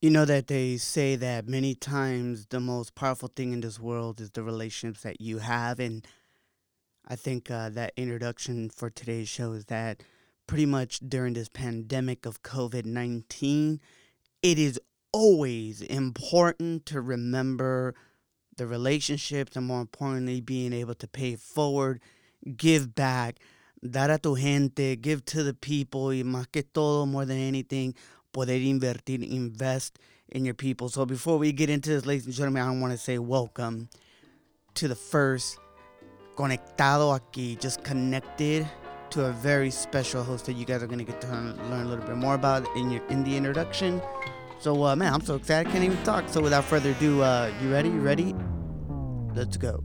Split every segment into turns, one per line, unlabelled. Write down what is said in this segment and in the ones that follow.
You know that they say that many times the most powerful thing in this world is the relationships that you have. And I think uh, that introduction for today's show is that pretty much during this pandemic of COVID 19, it is always important to remember the relationships and more importantly, being able to pay forward, give back, dar a tu gente, give to the people, y más que todo, more than anything, poder invertir, invest in your people. So before we get into this, ladies and gentlemen, I want to say welcome to the first Conectado aquí, just connected to a very special host that you guys are going to get to learn, a little bit more about in your in the introduction. So, uh, man, I'm so excited, I can't even talk. So, without further ado, uh, you ready? You ready? Let's go.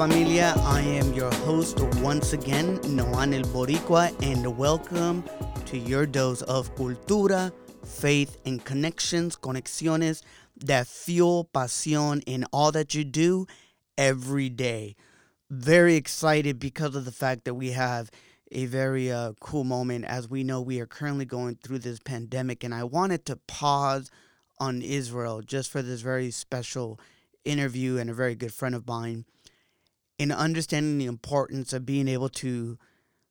Familia? I am your host once again, Noan El Boricua, and welcome to your dose of cultura, faith, and connections, conexiones that fuel pasión in all that you do every day. Very excited because of the fact that we have a very uh, cool moment as we know we are currently going through this pandemic, and I wanted to pause on Israel just for this very special interview and a very good friend of mine in understanding the importance of being able to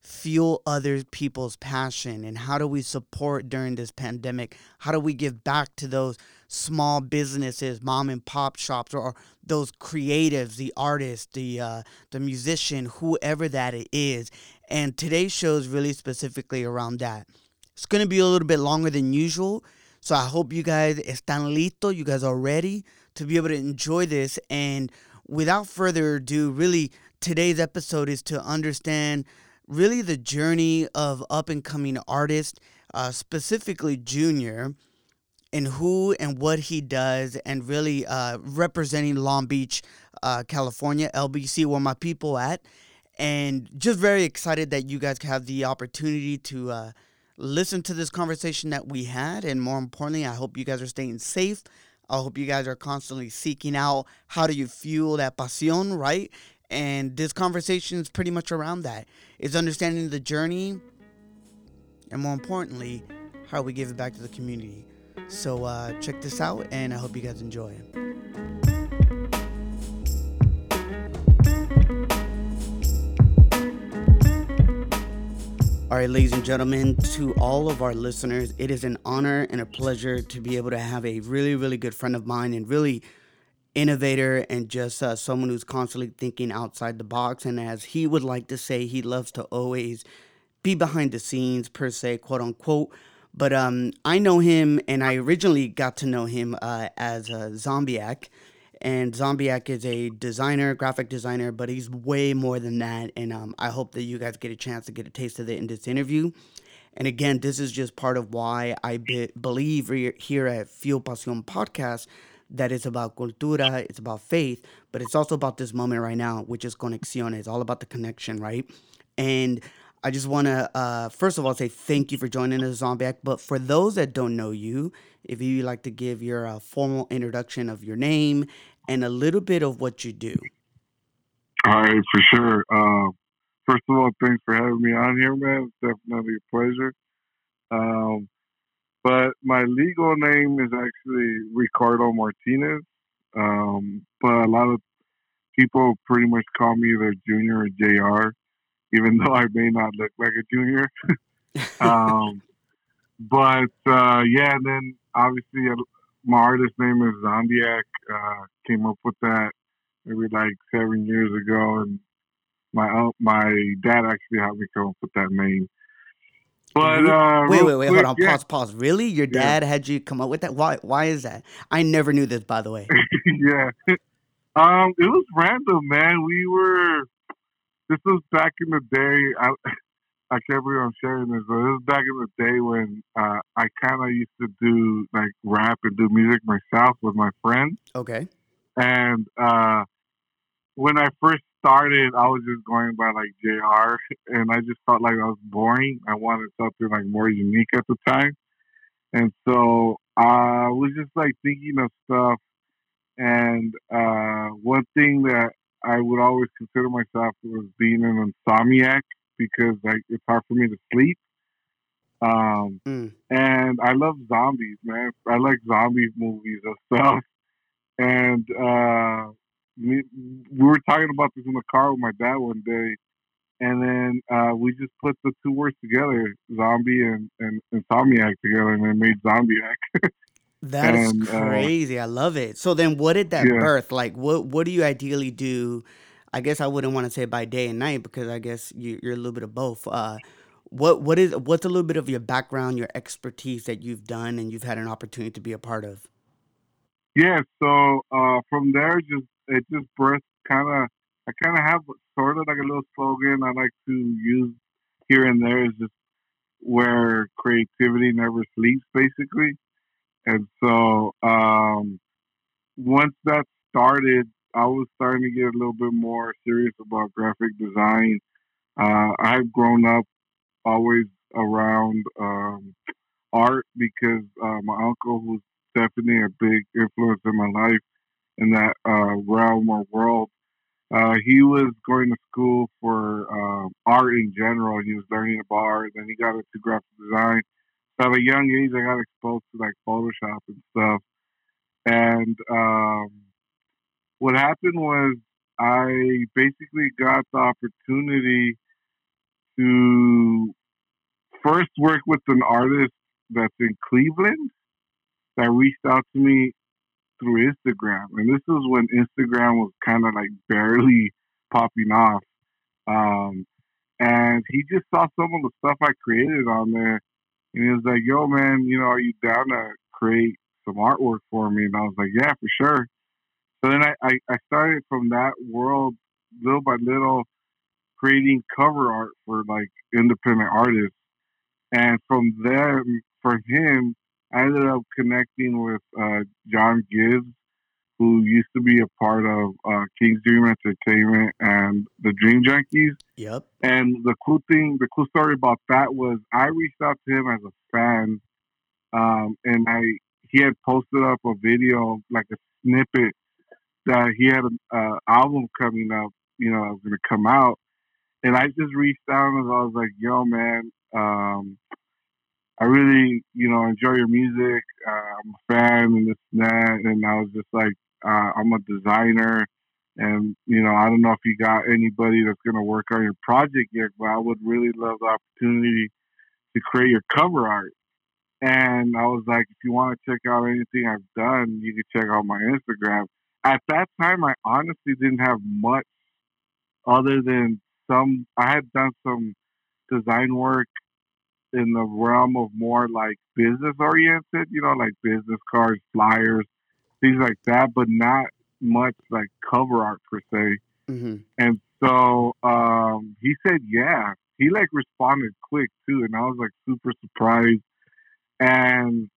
fuel other people's passion and how do we support during this pandemic? How do we give back to those small businesses mom and pop shops or those creatives the artist the uh, the musician whoever that it is? And today's show is really specifically around that. It's going to be a little bit longer than usual so i hope you guys están listos you guys are ready to be able to enjoy this and without further ado, really today's episode is to understand really the journey of up and coming artist, uh, specifically Junior, and who and what he does, and really uh, representing Long Beach, uh, California, LBC, where my people at, and just very excited that you guys have the opportunity to uh, listen to this conversation that we had, and more importantly, I hope you guys are staying safe. I hope you guys are constantly seeking out how do you fuel that pasión, right? And this conversation is pretty much around that. It's understanding the journey and more importantly, how we give it back to the community. So uh, check this out and I hope you guys enjoy it. All right, ladies and gentlemen, to all of our listeners, it is an honor and a pleasure to be able to have a really, really good friend of mine and really innovator and just uh, someone who's constantly thinking outside the box. And as he would like to say, he loves to always be behind the scenes, per se, quote unquote. But um, I know him, and I originally got to know him uh, as a Zombiac and Zombiac is a designer, graphic designer, but he's way more than that. And um, I hope that you guys get a chance to get a taste of it in this interview. And again, this is just part of why I be- believe re- here at Fuel Pasión podcast that it's about cultura, it's about faith, but it's also about this moment right now, which is conexión. It's all about the connection, right? And I just want to, uh, first of all, say thank you for joining us, Zombiac. But for those that don't know you, if you'd like to give your uh, formal introduction of your name and a little bit of what you do.
All right, for sure. Uh, first of all, thanks for having me on here, man. It's definitely a pleasure. Um, but my legal name is actually Ricardo Martinez. Um, but a lot of people pretty much call me either Junior or JR, even though I may not look like a junior. um, but uh, yeah, and then obviously uh, my artist name is Zombiac. Uh, came up with that maybe like seven years ago, and my my dad actually helped me come up with that name. But uh,
wait, wait, wait, quick, hold on, yeah. pause, pause. Really, your dad yeah. had you come up with that? Why? Why is that? I never knew this, by the way.
yeah, um, it was random, man. We were. This was back in the day. I, I can't believe I'm sharing this, but it was back in the day when uh, I kind of used to do like rap and do music myself with my friends.
Okay.
And uh, when I first started, I was just going by like JR, and I just felt like I was boring. I wanted something like more unique at the time, and so I was just like thinking of stuff. And uh, one thing that I would always consider myself was being an insomniac because like it's hard for me to sleep. Um, mm. and I love zombies, man. I like zombie movies and stuff. And uh, we, we were talking about this in the car with my dad one day, and then uh, we just put the two words together, zombie and, and insomniac together, and it made zombiac.
That and, is uh, crazy. Uh, I love it. So then, what did that yeah. birth? Like, what what do you ideally do? I guess I wouldn't want to say by day and night because I guess you, are a little bit of both. Uh, what what is what's a little bit of your background, your expertise that you've done and you've had an opportunity to be a part of?
Yeah. So uh, from there, just it just birthed kind of. I kind of have sort of like a little slogan I like to use here and there is just where creativity never sleeps, basically. And so um, once that started, I was starting to get a little bit more serious about graphic design. Uh, I've grown up always around um, art because uh, my uncle, who's definitely a big influence in my life in that uh, realm or world, uh, he was going to school for uh, art in general. He was learning about art, and he got into graphic design at a young age, I got exposed to like Photoshop and stuff. And um, what happened was I basically got the opportunity to first work with an artist that's in Cleveland that reached out to me through Instagram. And this was when Instagram was kind of like barely popping off. Um, and he just saw some of the stuff I created on there and he was like, yo, man, you know, are you down to create some artwork for me? And I was like, yeah, for sure. So then I, I, I started from that world, little by little, creating cover art for like independent artists. And from there, for him, I ended up connecting with uh, John Gibbs, who used to be a part of uh, King's Dream Entertainment and the Dream Junkies.
Yep.
And the cool thing, the cool story about that was I reached out to him as a fan, um, and I he had posted up a video, like a snippet that he had an uh, album coming up, you know, I was going to come out. And I just reached out and I was like, yo, man, um, I really, you know, enjoy your music. Uh, I'm a fan and this and that. And I was just like, uh, I'm a designer, and you know I don't know if you got anybody that's going to work on your project yet, but I would really love the opportunity to create your cover art. And I was like, if you want to check out anything I've done, you can check out my Instagram. At that time, I honestly didn't have much other than some. I had done some design work in the realm of more like business oriented, you know, like business cards, flyers, things like that, but not much like cover art per se. Mm-hmm. And so um, he said, yeah. He like responded quick too, and I was like super surprised. And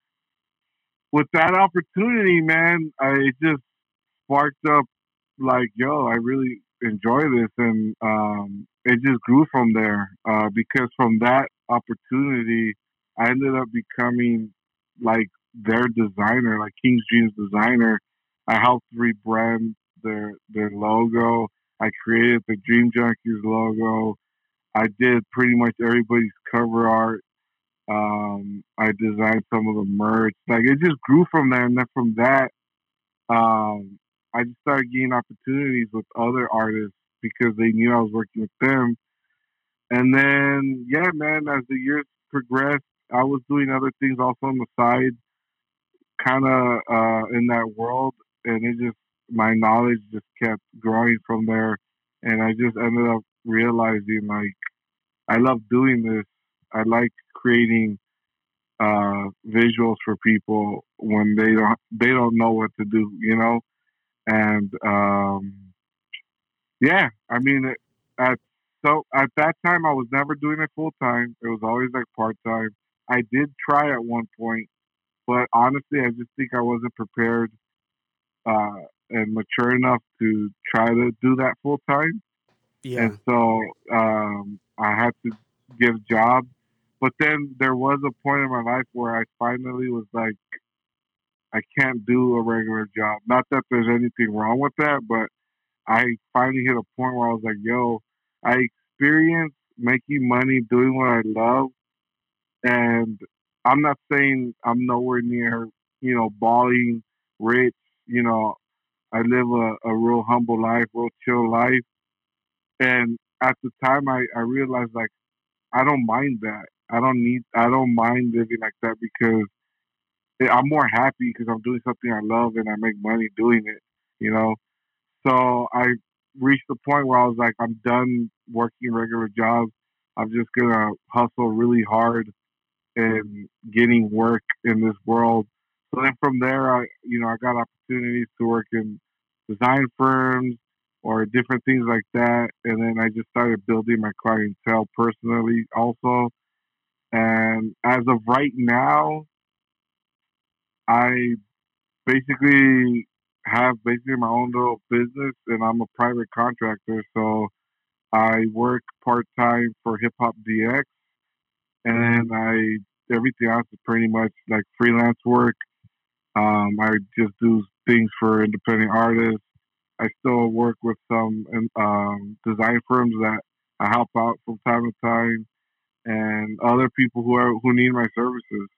with that opportunity, man, I, just sparked up like, yo, I really enjoy this, and um, it just grew from there. Uh, because from that opportunity, I ended up becoming like their designer, like King's Dreams designer. I helped rebrand their their logo. I created the Dream Junkies logo. I did pretty much everybody's cover art. Um, I designed some of the merch. Like it just grew from there, and then from that, um, I just started getting opportunities with other artists because they knew I was working with them. And then, yeah, man, as the years progressed, I was doing other things also on the side kind of uh, in that world, and it just my knowledge just kept growing from there, and I just ended up realizing like I love doing this. I like creating uh, visuals for people when they don't they don't know what to do, you know, and um, yeah, I mean, at so at that time I was never doing it full time. It was always like part time. I did try at one point but honestly, I just think I wasn't prepared uh, and mature enough to try to do that full time. Yeah. And so um, I had to give jobs. But then there was a point in my life where I finally was like, I can't do a regular job. Not that there's anything wrong with that, but I finally hit a point where I was like, yo, I experienced making money doing what I love. And I'm not saying I'm nowhere near, you know, balling, rich, you know, I live a, a real humble life, real chill life. And at the time I, I realized like I don't mind that. I don't need I don't mind living like that because I'm more happy because I'm doing something I love and I make money doing it, you know. So I reached the point where I was like, I'm done working regular jobs. I'm just gonna hustle really hard and getting work in this world. So then from there, I you know I got opportunities to work in design firms or different things like that, and then I just started building my clientele personally also. And as of right now, I basically have basically my own little business, and I'm a private contractor. So I work part time for Hip Hop DX, and I everything else is pretty much like freelance work. Um, I just do things for independent artists. I still work with some um, design firms that I help out from time to time, and other people who are who need my services.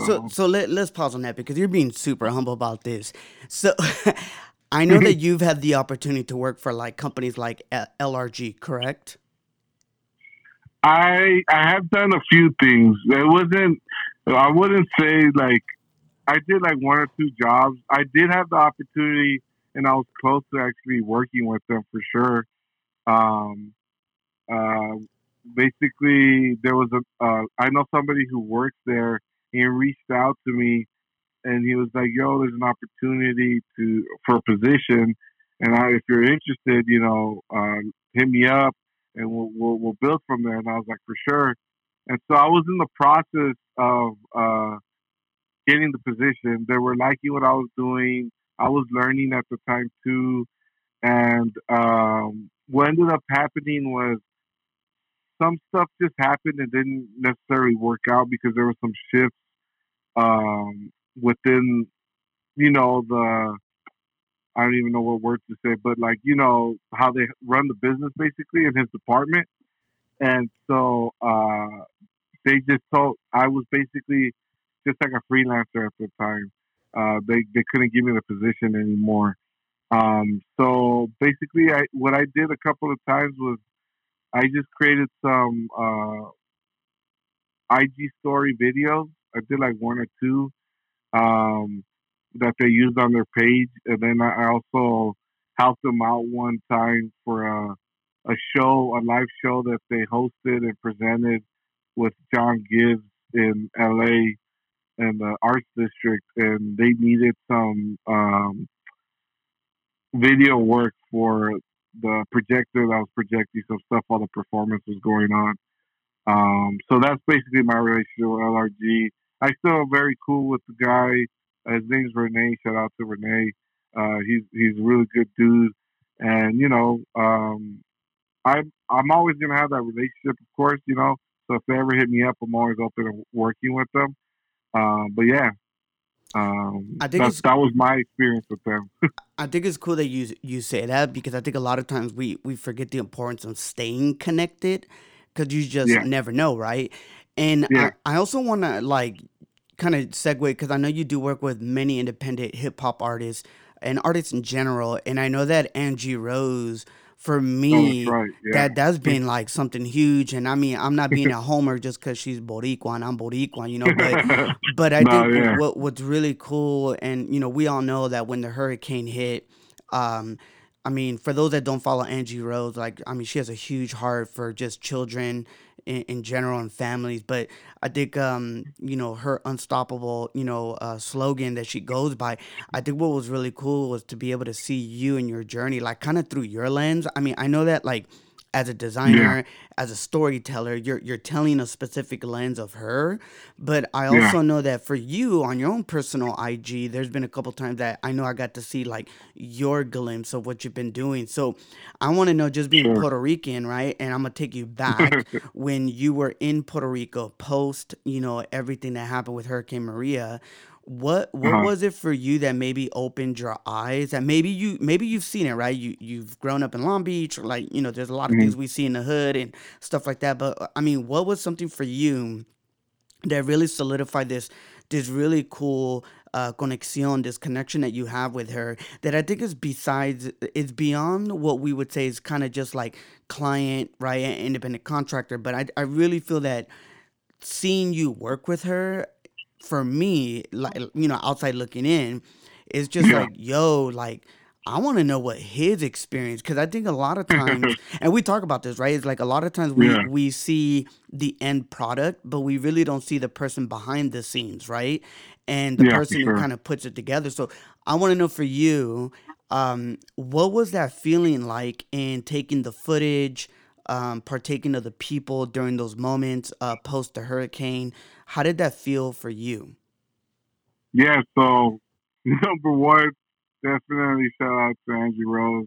So so let let's pause on that because you're being super humble about this. So I know that you've had the opportunity to work for like companies like LRG, correct?
I I have done a few things. It wasn't I wouldn't say like I did like one or two jobs. I did have the opportunity and I was close to actually working with them for sure. Um, uh, basically, there was a uh, I know somebody who works there he reached out to me and he was like, "Yo, there's an opportunity to for a position, and I, if you're interested, you know, uh, hit me up, and we'll, we'll, we'll build from there." And I was like, "For sure." And so I was in the process of uh, getting the position. They were liking what I was doing. I was learning at the time too, and um, what ended up happening was some stuff just happened and didn't necessarily work out because there were some shifts um, within, you know, the I don't even know what word to say, but like you know how they run the business basically in his department, and so uh, they just told I was basically just like a freelancer at the time. Uh, they they couldn't give me the position anymore. Um, so basically, I what I did a couple of times was I just created some uh, IG story videos I did like one or two um, that they used on their page, and then I also helped them out one time for a a show, a live show that they hosted and presented with John Gibbs in LA and the Arts District, and they needed some um, video work for the projector that was projecting some stuff while the performance was going on. Um, so that's basically my relationship with LRG. I still am very cool with the guy. His name's Renee. Shout out to Renee. Uh, he's he's a really good dude, and you know, um, I'm I'm always gonna have that relationship, of course. You know, so if they ever hit me up, I'm always open to working with them. Um, but yeah, um, I think that was my experience with them.
I think it's cool that you you say that because I think a lot of times we we forget the importance of staying connected because you just yeah. never know, right? And yeah. I, I also want to like kind of segue because I know you do work with many independent hip hop artists and artists in general, and I know that Angie Rose for me, oh, right. yeah. that that's been like something huge. And I mean, I'm not being a homer just because she's Boricua and I'm Boricua, you know. But but I no, think yeah. what what's really cool, and you know, we all know that when the hurricane hit, um, I mean, for those that don't follow Angie Rose, like I mean, she has a huge heart for just children in, in general and families. But I think um, you know her unstoppable you know uh, slogan that she goes by. I think what was really cool was to be able to see you and your journey, like kind of through your lens. I mean, I know that like as a designer, yeah. as a storyteller, you're you're telling a specific lens of her. But I also yeah. know that for you on your own personal IG, there's been a couple times that I know I got to see like your glimpse of what you've been doing. So I want to know, just being sure. Puerto Rican, right? And I'm gonna take you back when you were in Puerto Rico post, you know, everything that happened with Hurricane Maria what what uh-huh. was it for you that maybe opened your eyes that maybe you maybe you've seen it right you you've grown up in long beach or like you know there's a lot of mm-hmm. things we see in the hood and stuff like that but uh, i mean what was something for you that really solidified this this really cool uh, conexion, this connection that you have with her, that I think is besides, it's beyond what we would say is kind of just like client, right, independent contractor. But I, I really feel that seeing you work with her for me, like you know, outside looking in, it's just yeah. like, yo, like I want to know what his experience because I think a lot of times, and we talk about this, right? It's like a lot of times we yeah. we see the end product, but we really don't see the person behind the scenes, right? And the yeah, person sure. who kind of puts it together. So I want to know for you, um, what was that feeling like in taking the footage? Um, partaking of the people during those moments uh, post the hurricane. How did that feel for you?
Yeah, so number one, definitely shout out to Angie Rose.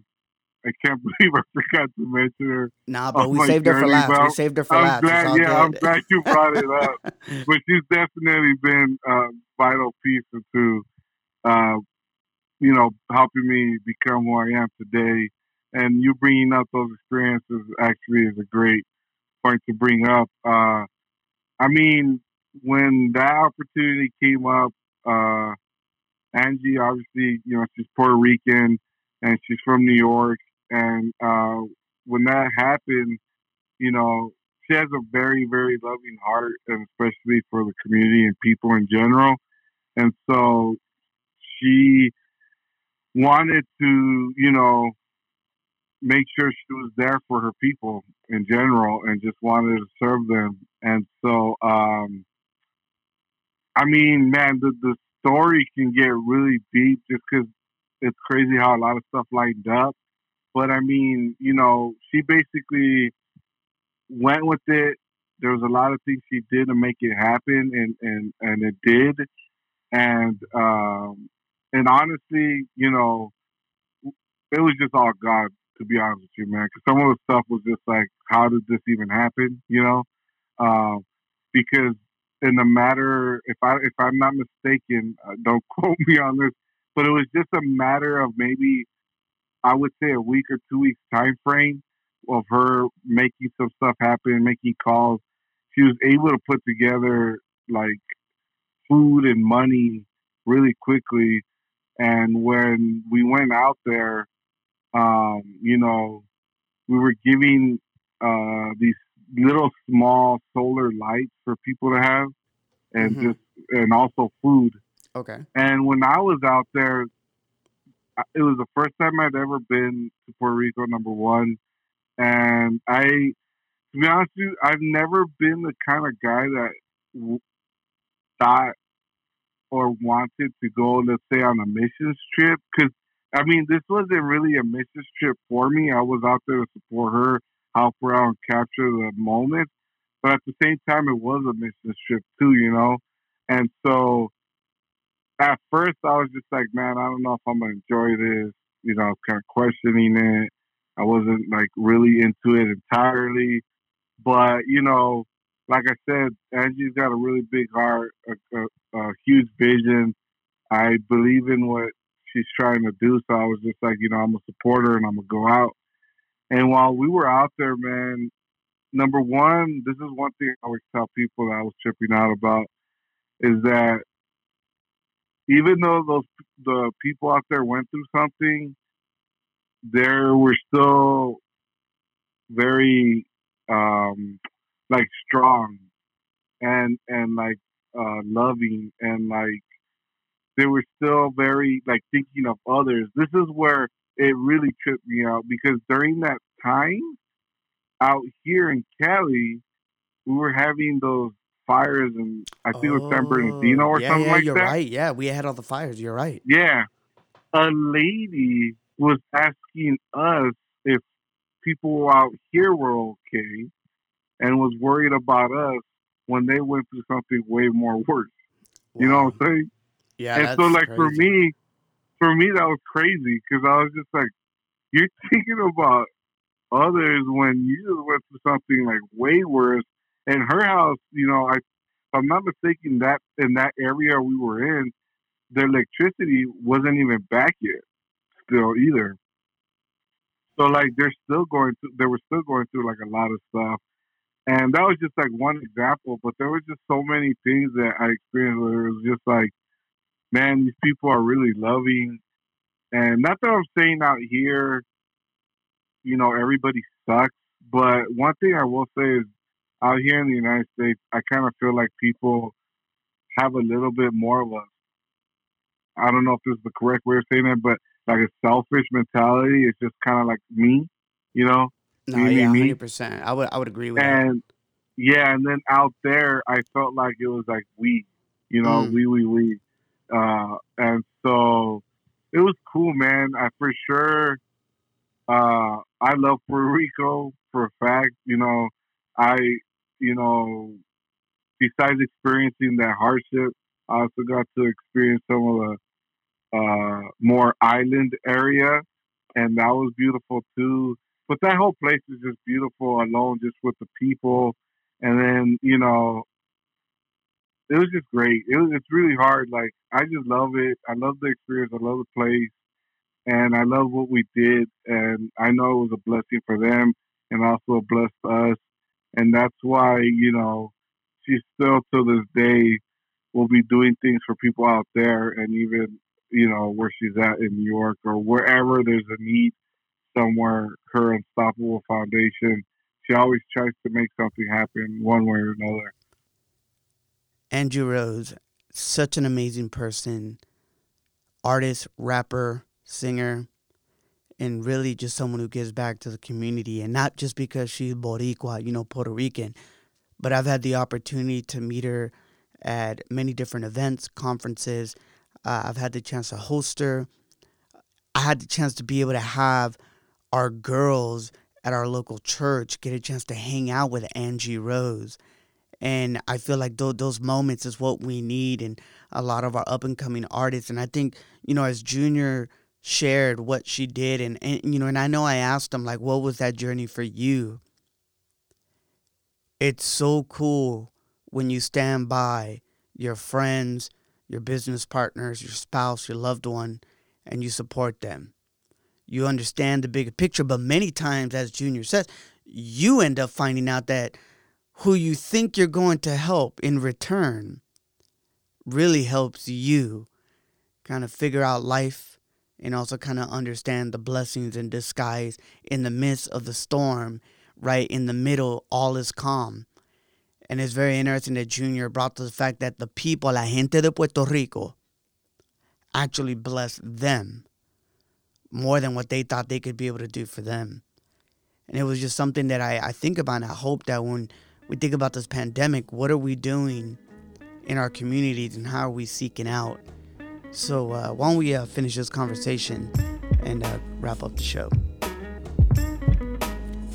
I can't believe I forgot to mention her.
Nah, but we saved her for last. We saved her for last.
Glad, yeah. I'm glad you brought it up. but she's definitely been a vital piece into, uh, you know, helping me become who I am today. And you bringing up those experiences actually is a great point to bring up. Uh, I mean, when that opportunity came up, uh, Angie, obviously, you know, she's Puerto Rican and she's from New York. And uh, when that happened, you know, she has a very, very loving heart, and especially for the community and people in general. And so she wanted to, you know, make sure she was there for her people in general and just wanted to serve them. And so, um, I mean, man, the the story can get really deep just because it's crazy how a lot of stuff lined up. But I mean, you know, she basically went with it. There was a lot of things she did to make it happen, and and and it did. And um, and honestly, you know, it was just all God, to be honest with you, man. Because some of the stuff was just like, how did this even happen? You know, uh, because in a matter, if I if I'm not mistaken, uh, don't quote me on this, but it was just a matter of maybe I would say a week or two weeks time frame of her making some stuff happen, making calls. She was able to put together like food and money really quickly. And when we went out there, um, you know, we were giving uh, these little small solar lights for people to have, and mm-hmm. just and also food.
Okay.
And when I was out there, it was the first time I'd ever been to Puerto Rico. Number one, and I, to be honest with you, I've never been the kind of guy that thought or wanted to go, let's say, on a missions trip. Because I mean, this wasn't really a missions trip for me. I was out there to support her out and capture the moment. But at the same time, it was a mission trip too, you know. And so at first, I was just like, man, I don't know if I'm gonna enjoy this. You know, I was kind of questioning it. I wasn't like really into it entirely. But you know, like I said, Angie's got a really big heart, a, a, a huge vision. I believe in what she's trying to do. So I was just like, you know, I'm a supporter and I'm gonna go out and while we were out there, man, number one, this is one thing I always tell people that I was tripping out about is that even though those the people out there went through something, there were still very um like strong and and like uh loving and like they were still very like thinking of others. This is where it really tripped me out because during that time out here in Cali, we were having those fires and I think oh, it was San Bernardino oh, or
yeah,
something
yeah,
like
you're
that.
right. Yeah, we had all the fires. You're right.
Yeah. A lady was asking us if people out here were okay and was worried about us when they went through something way more worse. Wow. You know what I'm saying?
Yeah.
And so, like
crazy.
for me, for me that was crazy because I was just like, you're thinking about others when you just went through something like way worse. And her house, you know, I, I'm not mistaken, that in that area we were in, the electricity wasn't even back yet, still either. So like they're still going through, they were still going through like a lot of stuff. And that was just like one example, but there was just so many things that I experienced where it was just like, man, these people are really loving. And not that I'm saying out here, you know, everybody sucks, but one thing I will say is out here in the United States, I kind of feel like people have a little bit more of a, I don't know if this is the correct way of saying it, but like a selfish mentality. It's just kind of like me, you know.
No, me, yeah, hundred percent. I would I would agree with
and,
that.
Yeah, and then out there, I felt like it was like we, you know, mm. we we we, uh, and so it was cool, man. I for sure. Uh, I love Puerto Rico for a fact. You know, I, you know, besides experiencing that hardship, I also got to experience some of the uh, more island area, and that was beautiful too. But that whole place is just beautiful alone, just with the people, and then you know, it was just great. It was it's really hard. Like I just love it. I love the experience. I love the place, and I love what we did. And I know it was a blessing for them, and also a bless us. And that's why you know, she still to this day will be doing things for people out there, and even you know, where she's at in New York or wherever there's a need somewhere, her Unstoppable Foundation, she always tries to make something happen one way or another.
Angie Rose, such an amazing person, artist, rapper, singer, and really just someone who gives back to the community. And not just because she's Boricua, you know, Puerto Rican, but I've had the opportunity to meet her at many different events, conferences, uh, I've had the chance to host her. I had the chance to be able to have our girls at our local church get a chance to hang out with Angie Rose. And I feel like th- those moments is what we need and a lot of our up and coming artists. And I think, you know, as Junior shared what she did, and, and, you know, and I know I asked him, like, what was that journey for you? It's so cool when you stand by your friends, your business partners, your spouse, your loved one, and you support them. You understand the bigger picture, but many times, as Junior says, you end up finding out that who you think you're going to help in return really helps you kind of figure out life and also kind of understand the blessings in disguise in the midst of the storm, right? In the middle, all is calm. And it's very interesting that Junior brought to the fact that the people, la gente de Puerto Rico, actually blessed them more than what they thought they could be able to do for them. And it was just something that I, I think about and I hope that when we think about this pandemic, what are we doing in our communities and how are we seeking out? So, uh, why don't we uh, finish this conversation and uh, wrap up the show?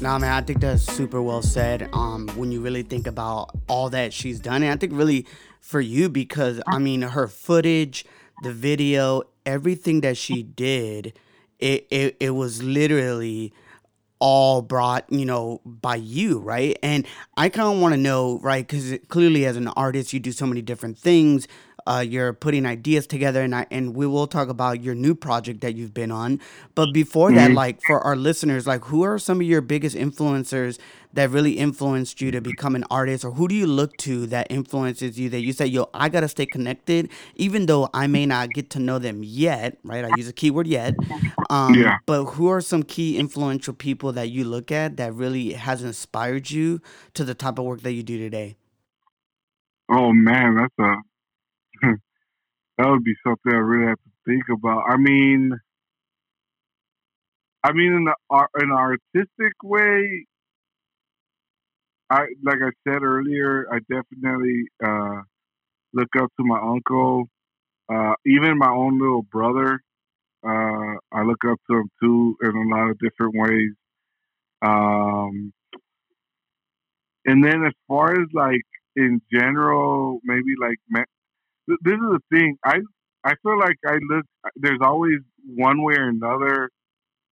Nah, man, I think that's super well said. Um, when you really think about all that she's done, and I think really for you because I mean her footage, the video, everything that she did, it it, it was literally all brought you know by you right? And i kind of want to know right because clearly as an artist you do so many different things uh, you're putting ideas together, and I, and we will talk about your new project that you've been on. But before that, mm-hmm. like for our listeners, like who are some of your biggest influencers that really influenced you to become an artist, or who do you look to that influences you that you say, yo, I gotta stay connected, even though I may not get to know them yet, right? I use a keyword yet. Um, yeah. But who are some key influential people that you look at that really has inspired you to the type of work that you do today?
Oh man, that's a that would be something I really have to think about. I mean, I mean, in the in an artistic way, I like I said earlier, I definitely uh, look up to my uncle, uh, even my own little brother. Uh, I look up to him too in a lot of different ways. Um, and then as far as like in general, maybe like this is the thing. I I feel like I look. There's always one way or another,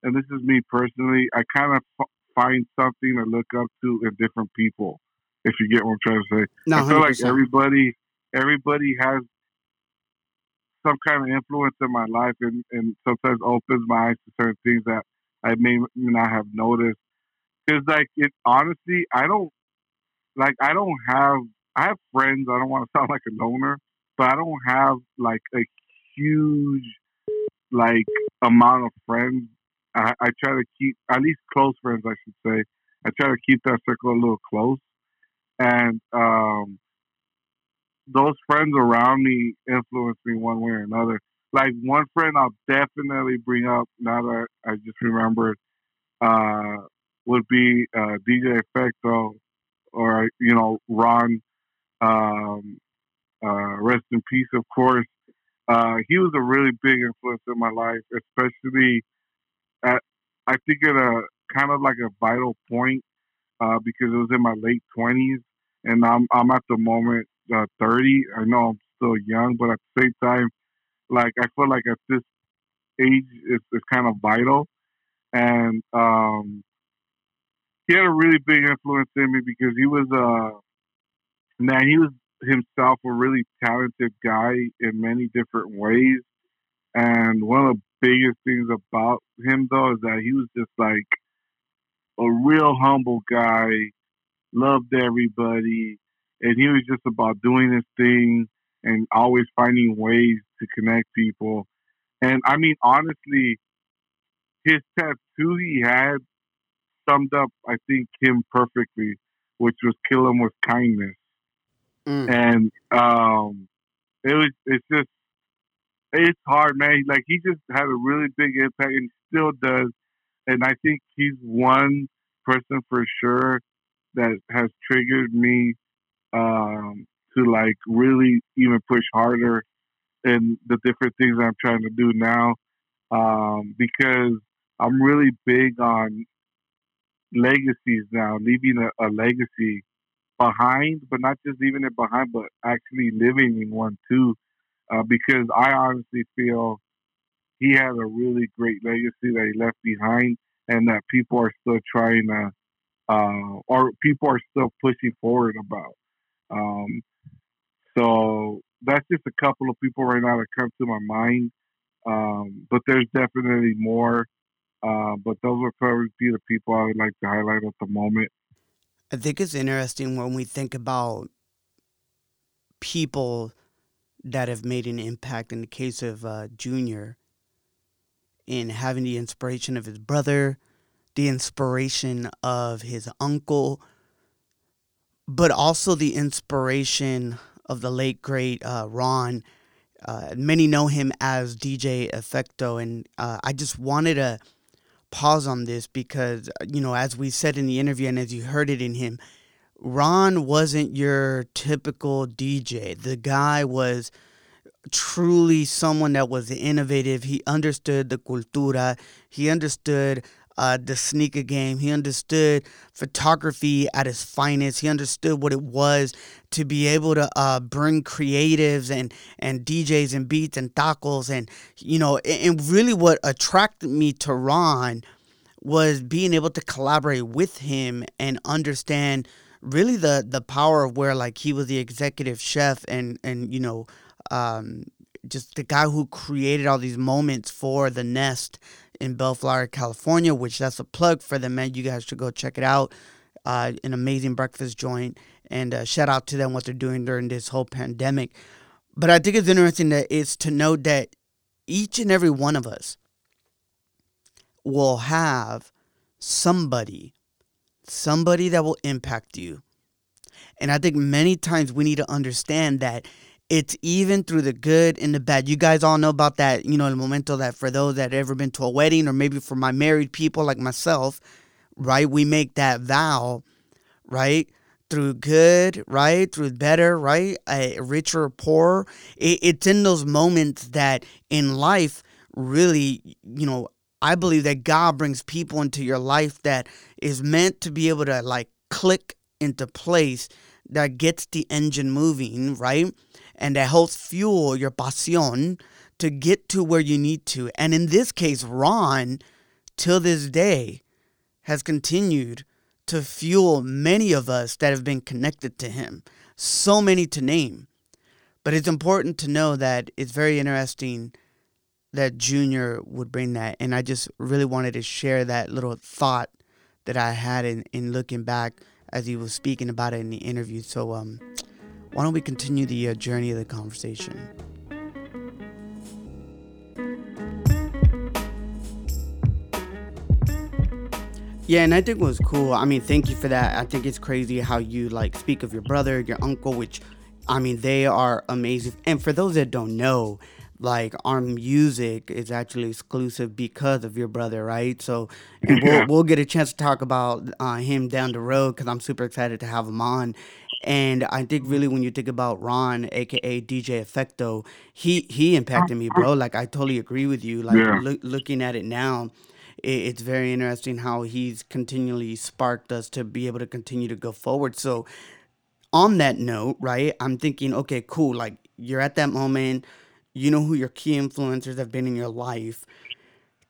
and this is me personally. I kind of f- find something to look up to in different people. If you get what I'm trying to say, no, I feel 100%. like everybody everybody has some kind of influence in my life, and and sometimes opens my eyes to certain things that I may not have noticed. Because like it honestly, I don't like I don't have I have friends. I don't want to sound like a loner, but I don't have like a huge like amount of friends. I, I try to keep at least close friends, I should say. I try to keep that circle a little close, and um, those friends around me influence me one way or another. Like one friend I'll definitely bring up now that I just remembered uh, would be uh, DJ Effecto or you know Ron. Um, uh, rest in peace, of course. Uh, he was a really big influence in my life, especially at I think at a kind of like a vital point uh, because it was in my late twenties, and I'm I'm at the moment uh, thirty. I know I'm still young, but at the same time, like I feel like at this age, it's, it's kind of vital, and um, he had a really big influence in me because he was uh man, he was himself a really talented guy in many different ways. And one of the biggest things about him though is that he was just like a real humble guy, loved everybody, and he was just about doing his thing and always finding ways to connect people. And I mean, honestly, his tattoo he had summed up, I think, him perfectly, which was kill him with kindness. Mm. And um, it was it's just it's hard, man. Like he just had a really big impact and still does. And I think he's one person for sure that has triggered me um, to like really even push harder in the different things I'm trying to do now. Um, because I'm really big on legacies now, leaving a, a legacy behind, but not just leaving it behind, but actually living in one too. Uh, because I honestly feel he had a really great legacy that he left behind, and that people are still trying to, uh, or people are still pushing forward about. Um, so that's just a couple of people right now that come to my mind. Um, but there's definitely more. Uh, but those would probably be the people I would like to highlight at the moment.
I think it's interesting when we think about people that have made an impact in the case of uh, Junior in having the inspiration of his brother, the inspiration of his uncle, but also the inspiration of the late great uh, Ron. Uh, many know him as DJ Effecto, and uh, I just wanted to pause on this because, uh, you know, as we said in the interview and as you heard it in him, Ron wasn't your typical DJ. The guy was truly someone that was innovative. He understood the cultura, he understood uh, the sneaker game. He understood photography at its finest. He understood what it was to be able to uh, bring creatives and and DJs and beats and tacos and you know and really what attracted me to Ron was being able to collaborate with him and understand really the the power of where like he was the executive chef and and you know um, just the guy who created all these moments for the nest in Bellflower, California, which that's a plug for them, man. You guys should go check it out. Uh, an amazing breakfast joint, and uh, shout out to them what they're doing during this whole pandemic. But I think it's interesting that it's to note that each and every one of us will have somebody, somebody that will impact you. And I think many times we need to understand that it's even through the good and the bad. You guys all know about that, you know, el momento that for those that ever been to a wedding or maybe for my married people like myself, right? We make that vow, right? Through good, right? Through better, right? A richer or poorer. It, it's in those moments that in life really, you know, I believe that God brings people into your life that is meant to be able to like click into place that gets the engine moving, right? And that helps fuel your passion to get to where you need to. And in this case, Ron, till this day, has continued to fuel many of us that have been connected to him. So many to name. But it's important to know that it's very interesting that Junior would bring that. And I just really wanted to share that little thought that I had in, in looking back as he was speaking about it in the interview. So, um, why don't we continue the uh, journey of the conversation? Yeah, and I think it was cool. I mean, thank you for that. I think it's crazy how you like speak of your brother, your uncle, which I mean, they are amazing. And for those that don't know, like our music is actually exclusive because of your brother, right? So and we'll we'll get a chance to talk about uh, him down the road because I'm super excited to have him on. And I think really when you think about Ron, aka DJ Effecto, he he impacted me, bro. Like I totally agree with you. Like
Yeah.
loo- looking at it now, it, it's very interesting how he's continually sparked us to be able to continue to go forward. So on that note, right, I'm thinking, okay, cool. Like you're at that moment, you know who your key influencers have been in your life.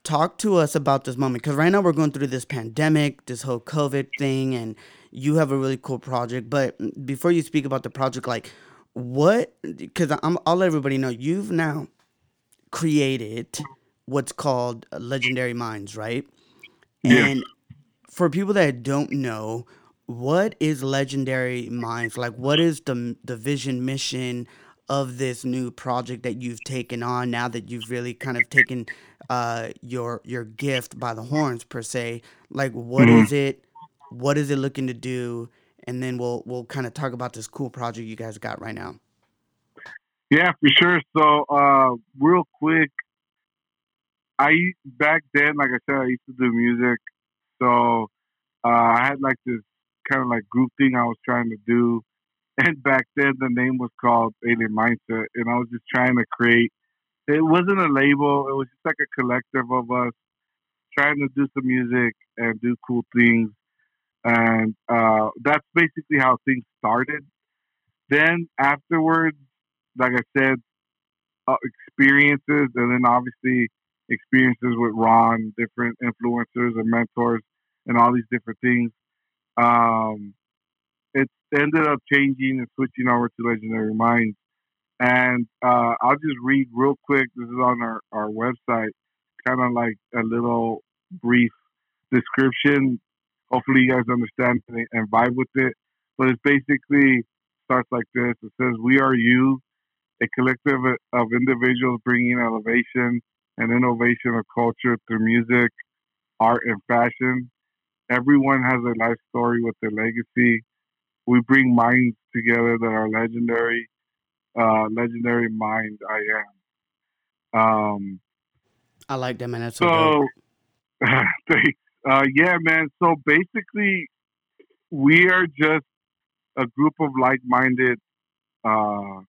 Talk to us about this moment because right now we're going through this pandemic, this whole COVID thing, and you have a really cool project. But before you speak about the project, like what? Because I'm, I'll let everybody know you've now created what's called Legendary Minds, right?
Yes.
And for people that don't know, what is Legendary Minds? Like, what is the the vision mission of this new project that you've taken on now that you've really kind of taken uh, your your gift by the horns per se? Like, what
hmm
is it? What is it looking to do? And then we'll we'll kind of talk about this cool project you guys got right now.
Yeah, for sure. So, uh, real quick, I back then, like I said, I used to do music. So, uh, I had like this kind of like group thing I was trying to do. And back then, the name was called Alien Mindset, and I was just trying to create. It wasn't a label; it was just like a collective of us trying to do some music and do cool things. And uh, that's basically how things started. Then afterwards, like I said, uh, experiences, and then obviously experiences with Ron, different influencers and mentors, and all these different things. Um, it ended up changing and switching over to Legendary Minds. And uh, I'll just read real quick. This is on our, our website, kind of like a little brief description. Hopefully, you guys understand and vibe with it. But it basically starts like this it says, We are you, a collective of individuals bringing elevation and innovation of culture through music, art, and fashion. Everyone has a life story with their legacy. We bring minds together that are legendary. Uh, legendary mind I am. Um,
I like that man. That's so
so, thanks. Uh, yeah, man. So basically, we are just a group of like-minded. Uh,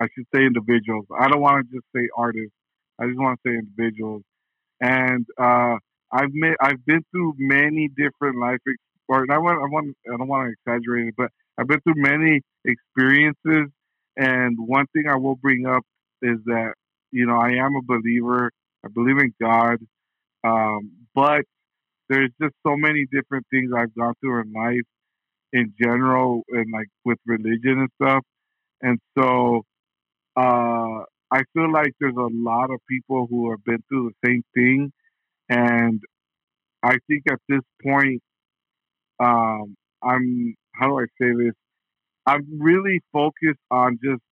I should say individuals. I don't want to just say artists. I just want to say individuals. And uh, I've met, I've been through many different life, ex- or I want, I want, I don't want to exaggerate it, but I've been through many experiences. And one thing I will bring up is that you know I am a believer. I believe in God, um, but there's just so many different things I've gone through in life in general, and like with religion and stuff. And so uh, I feel like there's a lot of people who have been through the same thing, and I think at this point, um, I'm how do I say this? I'm really focused on just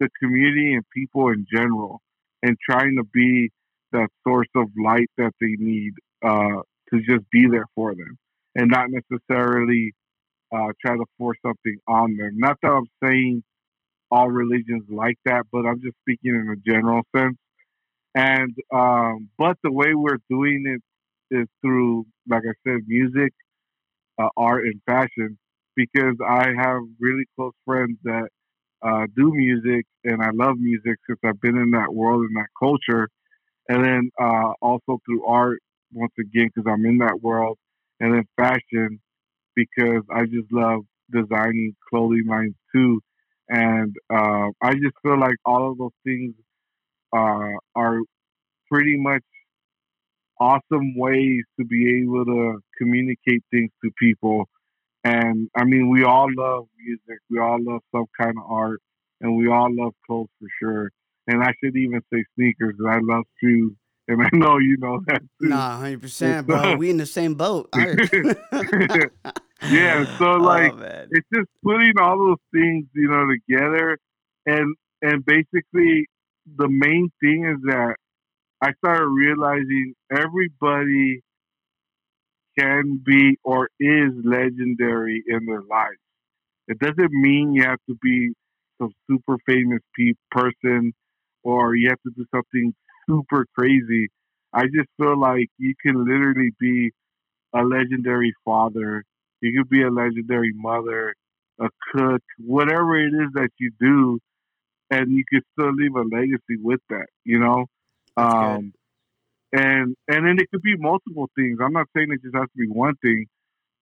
the community and people in general, and trying to be that source of light that they need uh, to just be there for them, and not necessarily uh, try to force something on them. Not that I'm saying all religions like that, but I'm just speaking in a general sense. And um, but the way we're doing it is through, like I said, music, uh, art, and fashion. Because I have really close friends that uh, do music, and I love music since I've been in that world and that culture. and then uh, also through art once again because I'm in that world, and then fashion because I just love designing clothing lines too, and uh, I just feel like all of those things uh, are pretty much awesome ways to be able to communicate things to people. And I mean, we all love music, we all love some kind of art, and we all love clothes for sure. And I should even say sneakers. I love shoes, and I know you know that too.
Nah, hundred percent, bro. We in the same boat.
yeah, so
oh
like
man.
it's just putting all those things, you know, together, and and basically the main thing is that I started realizing everybody can be or is legendary in their lives. It doesn't mean you have to be some super famous pe- person or you have to do something super crazy. I just feel like you can literally be a legendary father. You could be a legendary mother, a cook, whatever it is that you do, and you can still leave a legacy with that. You know, um, and and then it could be multiple things. I'm not saying it just has to be one thing,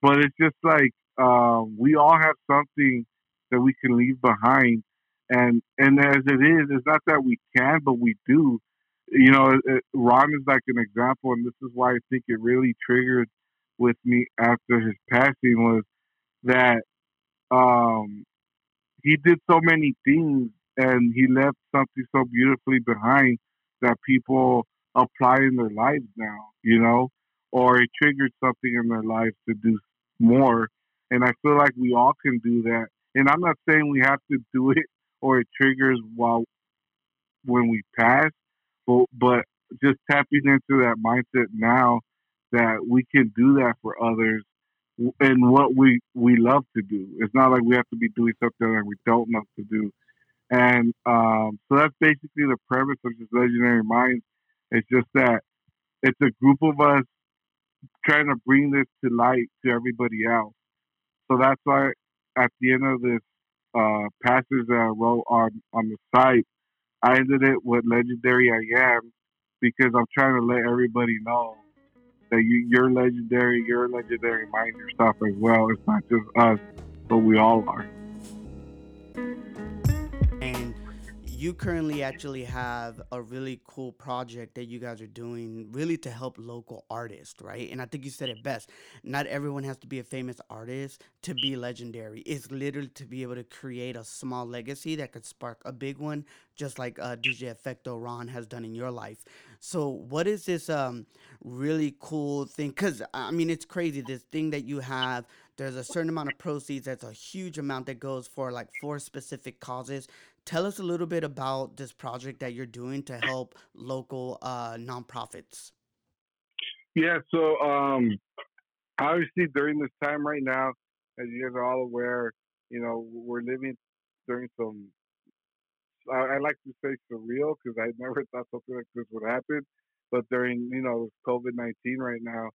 but it's just like um, we all have something that we can leave behind, and and as it is, it's not that we can, but we do. You know, it, Ron is like an example, and this is why I think it really triggered with me after his passing was that um, he did so many things and he left something so beautifully behind that people apply in their lives now, you know, or it triggered something in their lives to do more. And I feel like we all can do that. And I'm not saying we have to do it or it triggers while when we pass, but but just tapping into that mindset now that we can do that for others and what we we love to do. It's not like we have to be doing something that we don't love to do. And um, so that's basically the premise of this Legendary Minds. It's just that it's a group of us trying to bring this to light to everybody else. So that's why at the end of this uh, passage that I wrote on, on the site, I ended it with Legendary I Am because I'm trying to let everybody know that you, you're legendary, you're legendary mind yourself as well. It's not just us, but we all are.
You currently actually have a really cool project that you guys are doing really to help local artists, right? And I think you said it best. Not everyone has to be a famous artist to be legendary. It's literally to be able to create a small legacy that could spark a big one, just like uh, DJ Effecto Ron has done in your life. So, what is this um, really cool thing? Because, I mean, it's crazy. This thing that you have, there's a certain amount of proceeds. That's a huge amount that goes for like four specific causes tell us a little bit about this project that you're doing to help local uh, nonprofits.
Yeah, so um, obviously during this time right now, as you guys are all aware, you know, we're living during some, I, I like to say surreal because I never thought something like this would happen. But during, you know, COVID 19 right now,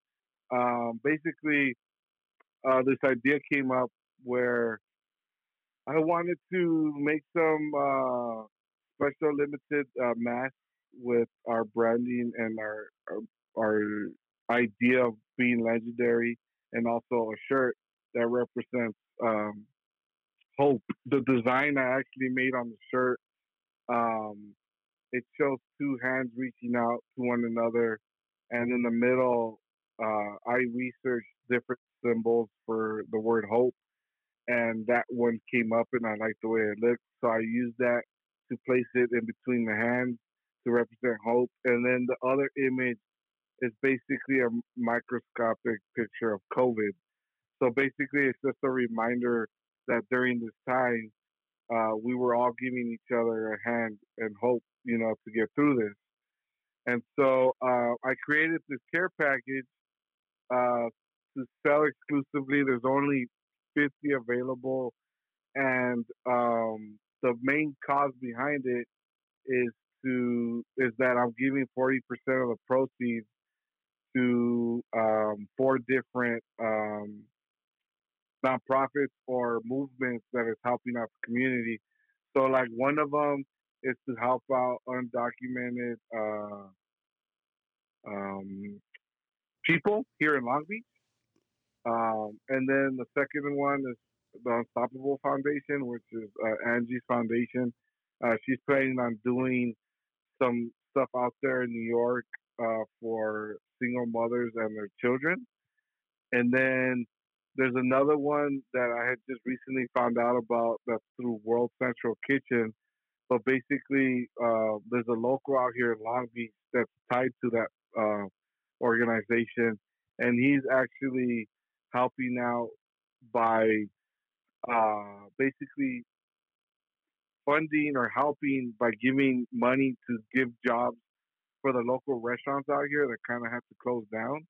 um, basically, uh, this idea came up where I wanted to make some uh, special limited uh, masks with our branding and our, our our idea of being legendary, and also a shirt that represents um, hope. The design I actually made on the shirt, um, it shows two hands reaching out to one another, and in the middle, uh, I researched different symbols for the word hope and that one came up and I liked the way it looked. So I used that to place it in between the hands to represent hope. And then the other image is basically a microscopic picture of COVID. So basically, it's just a reminder that during this time, uh, we were all giving each other a hand and hope, you know, to get through this. And so uh, I created this care package uh, to sell exclusively. There's only 50 available, and um, the main cause behind it is to is that I'm giving 40% of the proceeds to um, four different um, nonprofits or movements that is helping out the community. So, like one of them is to help out undocumented uh, um, people here in Long Beach. Um, and then the second one is the Unstoppable Foundation, which is uh, Angie's foundation. Uh, she's planning on doing some stuff out there in New York uh, for single mothers and their children. And then there's another one that I had just recently found out about that's through World Central Kitchen. But basically, uh, there's a local out here in Long Beach that's tied to that uh, organization, and he's actually helping out by uh, basically funding or helping by giving money to give jobs for the local restaurants out here that kind of have to close down.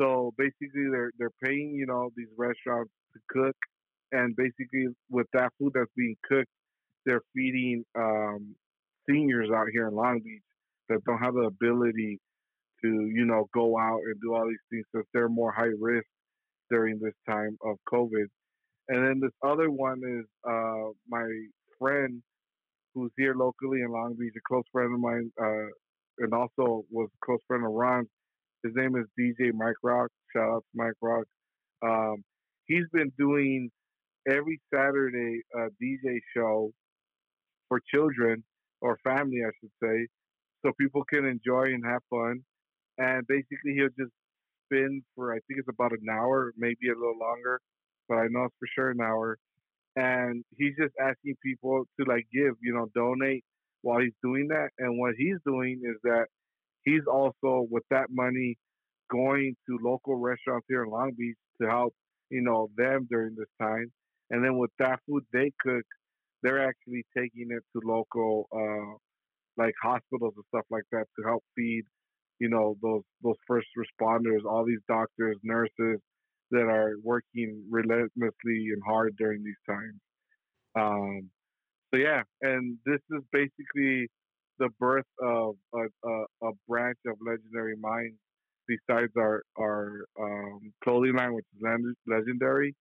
So basically, they're they're paying you know these restaurants to cook, and basically with that food that's being cooked, they're feeding um, seniors out here in Long Beach that don't have the ability to you know go out and do all these things because they're more high risk during this time of COVID. And then this other one is uh, my friend who's here locally in Long Beach, a close friend of mine, uh, and also was a close friend of Ron's. His name is DJ Mike Rock. Shout out to Mike Rock. Um, he's been doing every Saturday a DJ show for children or family, I should say, so people can enjoy and have fun. And basically, he'll just spin for I think it's about an hour, maybe a little longer, but I know it's for sure an hour. And he's just asking people to like give, you know, donate while he's doing that. And what he's doing is that he's also with that money going to local restaurants here in Long Beach to help, you know, them during this time. And then with that food they cook, they're actually taking it to local uh like hospitals and stuff like that to help feed, you know, those those first responders, all these doctors, nurses that are working relentlessly and hard during these times. Um, so yeah, and this is basically the birth of a, a, a branch of Legendary Minds besides our our um, clothing line, which is legendary.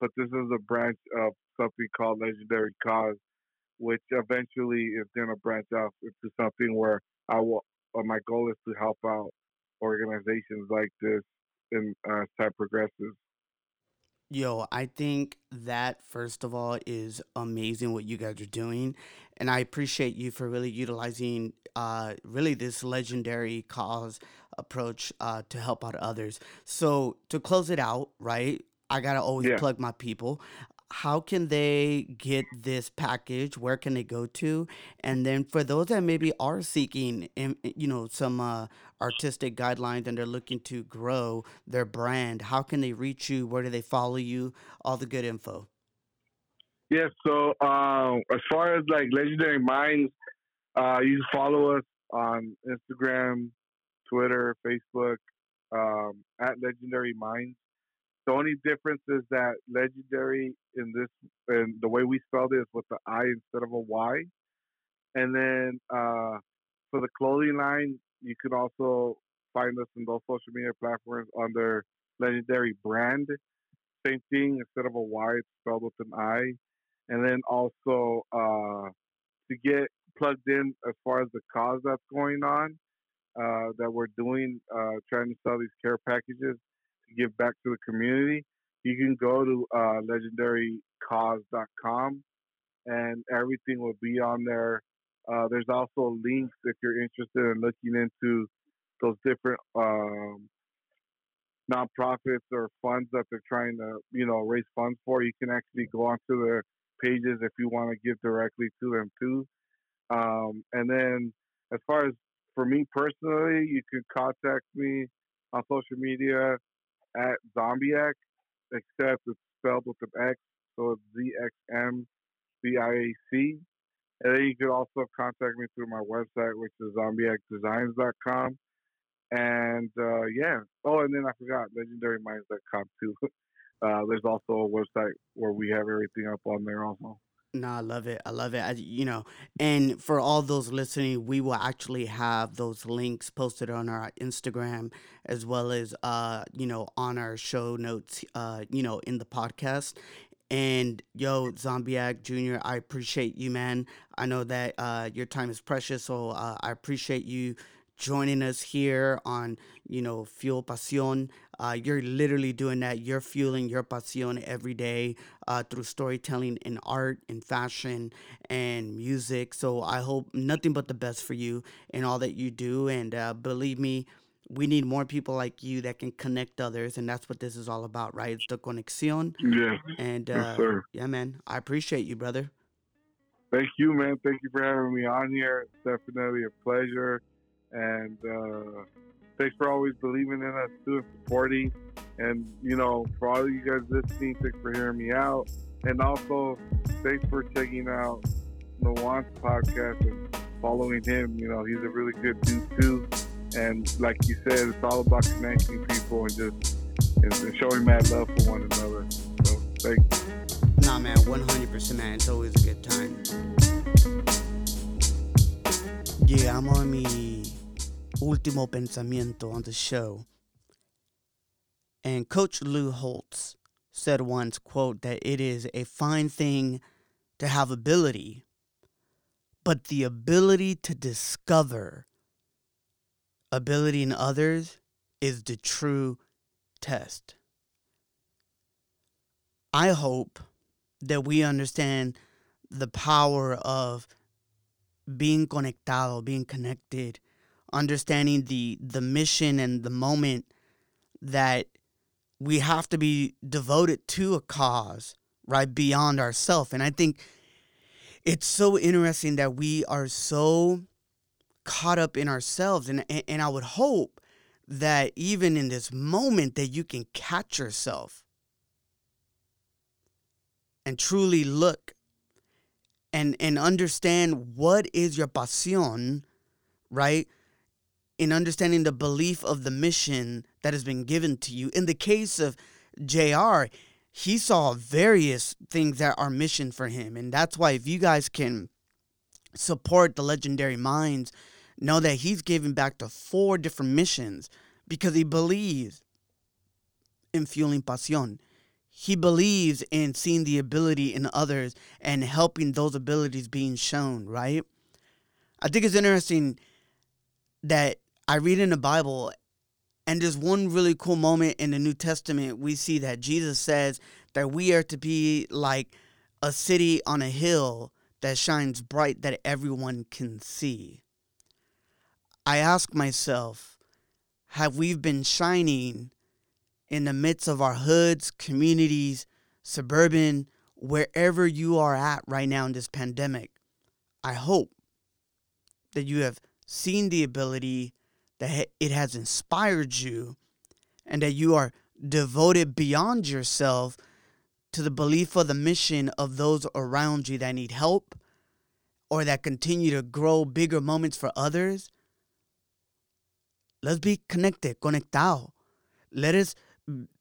But this is a branch of something called Legendary Cause, which eventually is going to branch out into something where I will. Uh, my goal is to help out organizations like this and uh, time progresses.
Yo, I think that first of all is amazing what you guys are doing, and I appreciate you for really utilizing uh, really this legendary cause approach uh, to help out others. So to close it out, right? I gotta always
Yeah.
plug my people. How can they get this package? Where can they go to? And then for those that maybe are seeking, in- you know, some uh, artistic guidelines and they're looking to grow their brand, how can they reach you? Where do they follow you? All the good info.
Yeah. So um, as far as like Legendary Minds, uh, you follow us on Instagram, Twitter, Facebook, um, at Legendary Minds. The only difference is that Legendary in this and the way we spelled it is with the I instead of a Y. And then uh, for the clothing line, you can also find us in those social media platforms under Legendary Brand. Same thing, instead of a Y, it's spelled with an I. And then also uh, to get plugged in as far as the cause that's going on, uh, that we're doing, uh, trying to sell these care packages give back to the community, you can go to uh, legendarycause.com and everything will be on there. Uh, there's also links if you're interested in looking into those different um, nonprofits or funds that they're trying to, you know, raise funds for. You can actually go onto their pages if you want to give directly to them too. Um, and then as far as for me personally, you can contact me on social media at Zombiac, except it's spelled with an X, so it's Z X M B I A C. And then you can also contact me through my website, which is zombiacdesigns.com. And uh, yeah. Oh, and then I forgot legendaryminds.com too. Uh, there's also a website where we have everything up on there also.
No, I love it. I love it. I, you know, and for all those listening, we will actually have those links posted on our Instagram as well as, uh, you know, on our show notes, uh, you know, in the podcast. And yo, Zombiac Jr., I appreciate you, man. I know that uh, your time is precious, so uh, I appreciate you joining us here on, you know, Fuel Pasión. Uh, you're literally doing that. You're fueling your pasión every day uh, through storytelling and art and fashion and music. So I hope nothing but the best for you in all that you do. And uh, believe me, we need more people like you that can connect others, and that's what this is all about, right? It's the conexión.
Yeah.
And uh,
yes,
yeah, man, I appreciate you, brother.
Thank you, man. Thank you for having me on here. It's definitely a pleasure. And uh, thanks for always believing in us, too, and supporting. And, you know, for all of you guys listening, thanks for hearing me out. And also, thanks for checking out Noan's podcast and following him. You know, he's a really good dude, too. And like you said, it's all about connecting people and just and showing mad love for one another. So, thanks.
Nah, man, 100%, man. It's always a good time. Yeah, I'm a mi último pensamiento on the show. And Coach Lou Holtz said once, quote, that it is a fine thing to have ability, but the ability to discover ability in others is the true test. I hope that we understand the power of being conectado, being connected, understanding the the mission and the moment that we have to be devoted to a cause, right, beyond ourselves. And I think it's so interesting that we are so caught up in ourselves and and I would hope that even in this moment that you can catch yourself and truly look and and understand what is your pasión, right? In understanding the belief of the mission that has been given to you. In the case of JR, he saw various things that are mission for him. And that's why if you guys can support the legendary minds, know that he's giving back to four different missions because he believes in fueling pasión he believes in seeing the ability in others and helping those abilities being shown, right? I think it's interesting that I read in the Bible, and there's one really cool moment in the New Testament. We see that Jesus says that we are to be like a city on a hill that shines bright that everyone can see. I ask myself, have we been shining in the midst of our hoods, communities, suburban, wherever you are at right now in this pandemic. I hope that you have seen the ability that it has inspired you and that you are devoted beyond yourself to the belief of the mission of those around you that need help or that continue to grow bigger moments for others. Let's be connected, conectado. Let us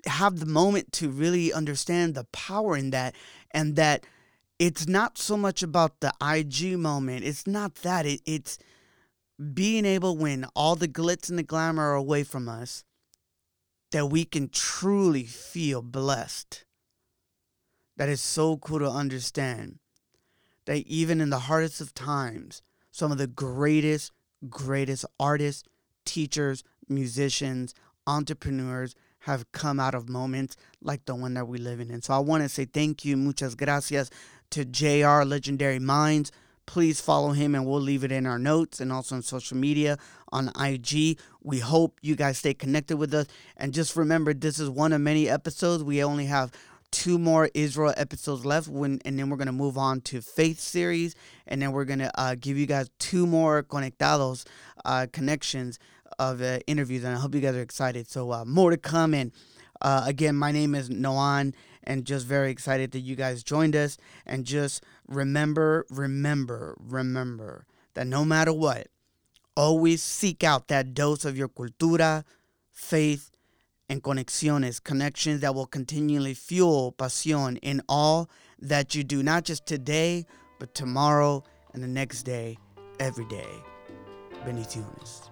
have the moment to really understand the power in that and that it's not so much about the IG moment. It's not that. It, it's being able when all the glitz and the glamour are away from us that we can truly feel blessed. That is so cool to understand that even in the hardest of times, some of the greatest, greatest artists, teachers, musicians, entrepreneurs, have come out of moments like the one that we live in. So I want to say thank you, muchas gracias to JR Legendary Minds. Please follow him and we'll leave it in our notes and also on social media on IG. We hope you guys stay connected with us. And just remember, this is one of many episodes. We only have two more Israel episodes left when and then we're going to move on to faith series and then we're going to uh, give you guys two more conectados uh, connections of uh, interviews, and I hope you guys are excited. So uh, more to come. And uh, again, my name is Noan, and just very excited that you guys joined us. And just remember, remember, remember that no matter what, always seek out that dose of your cultura, faith, and conexiones, connections that will continually fuel pasión in all that you do, not just today, but tomorrow and the next day, every day. Bendiciones.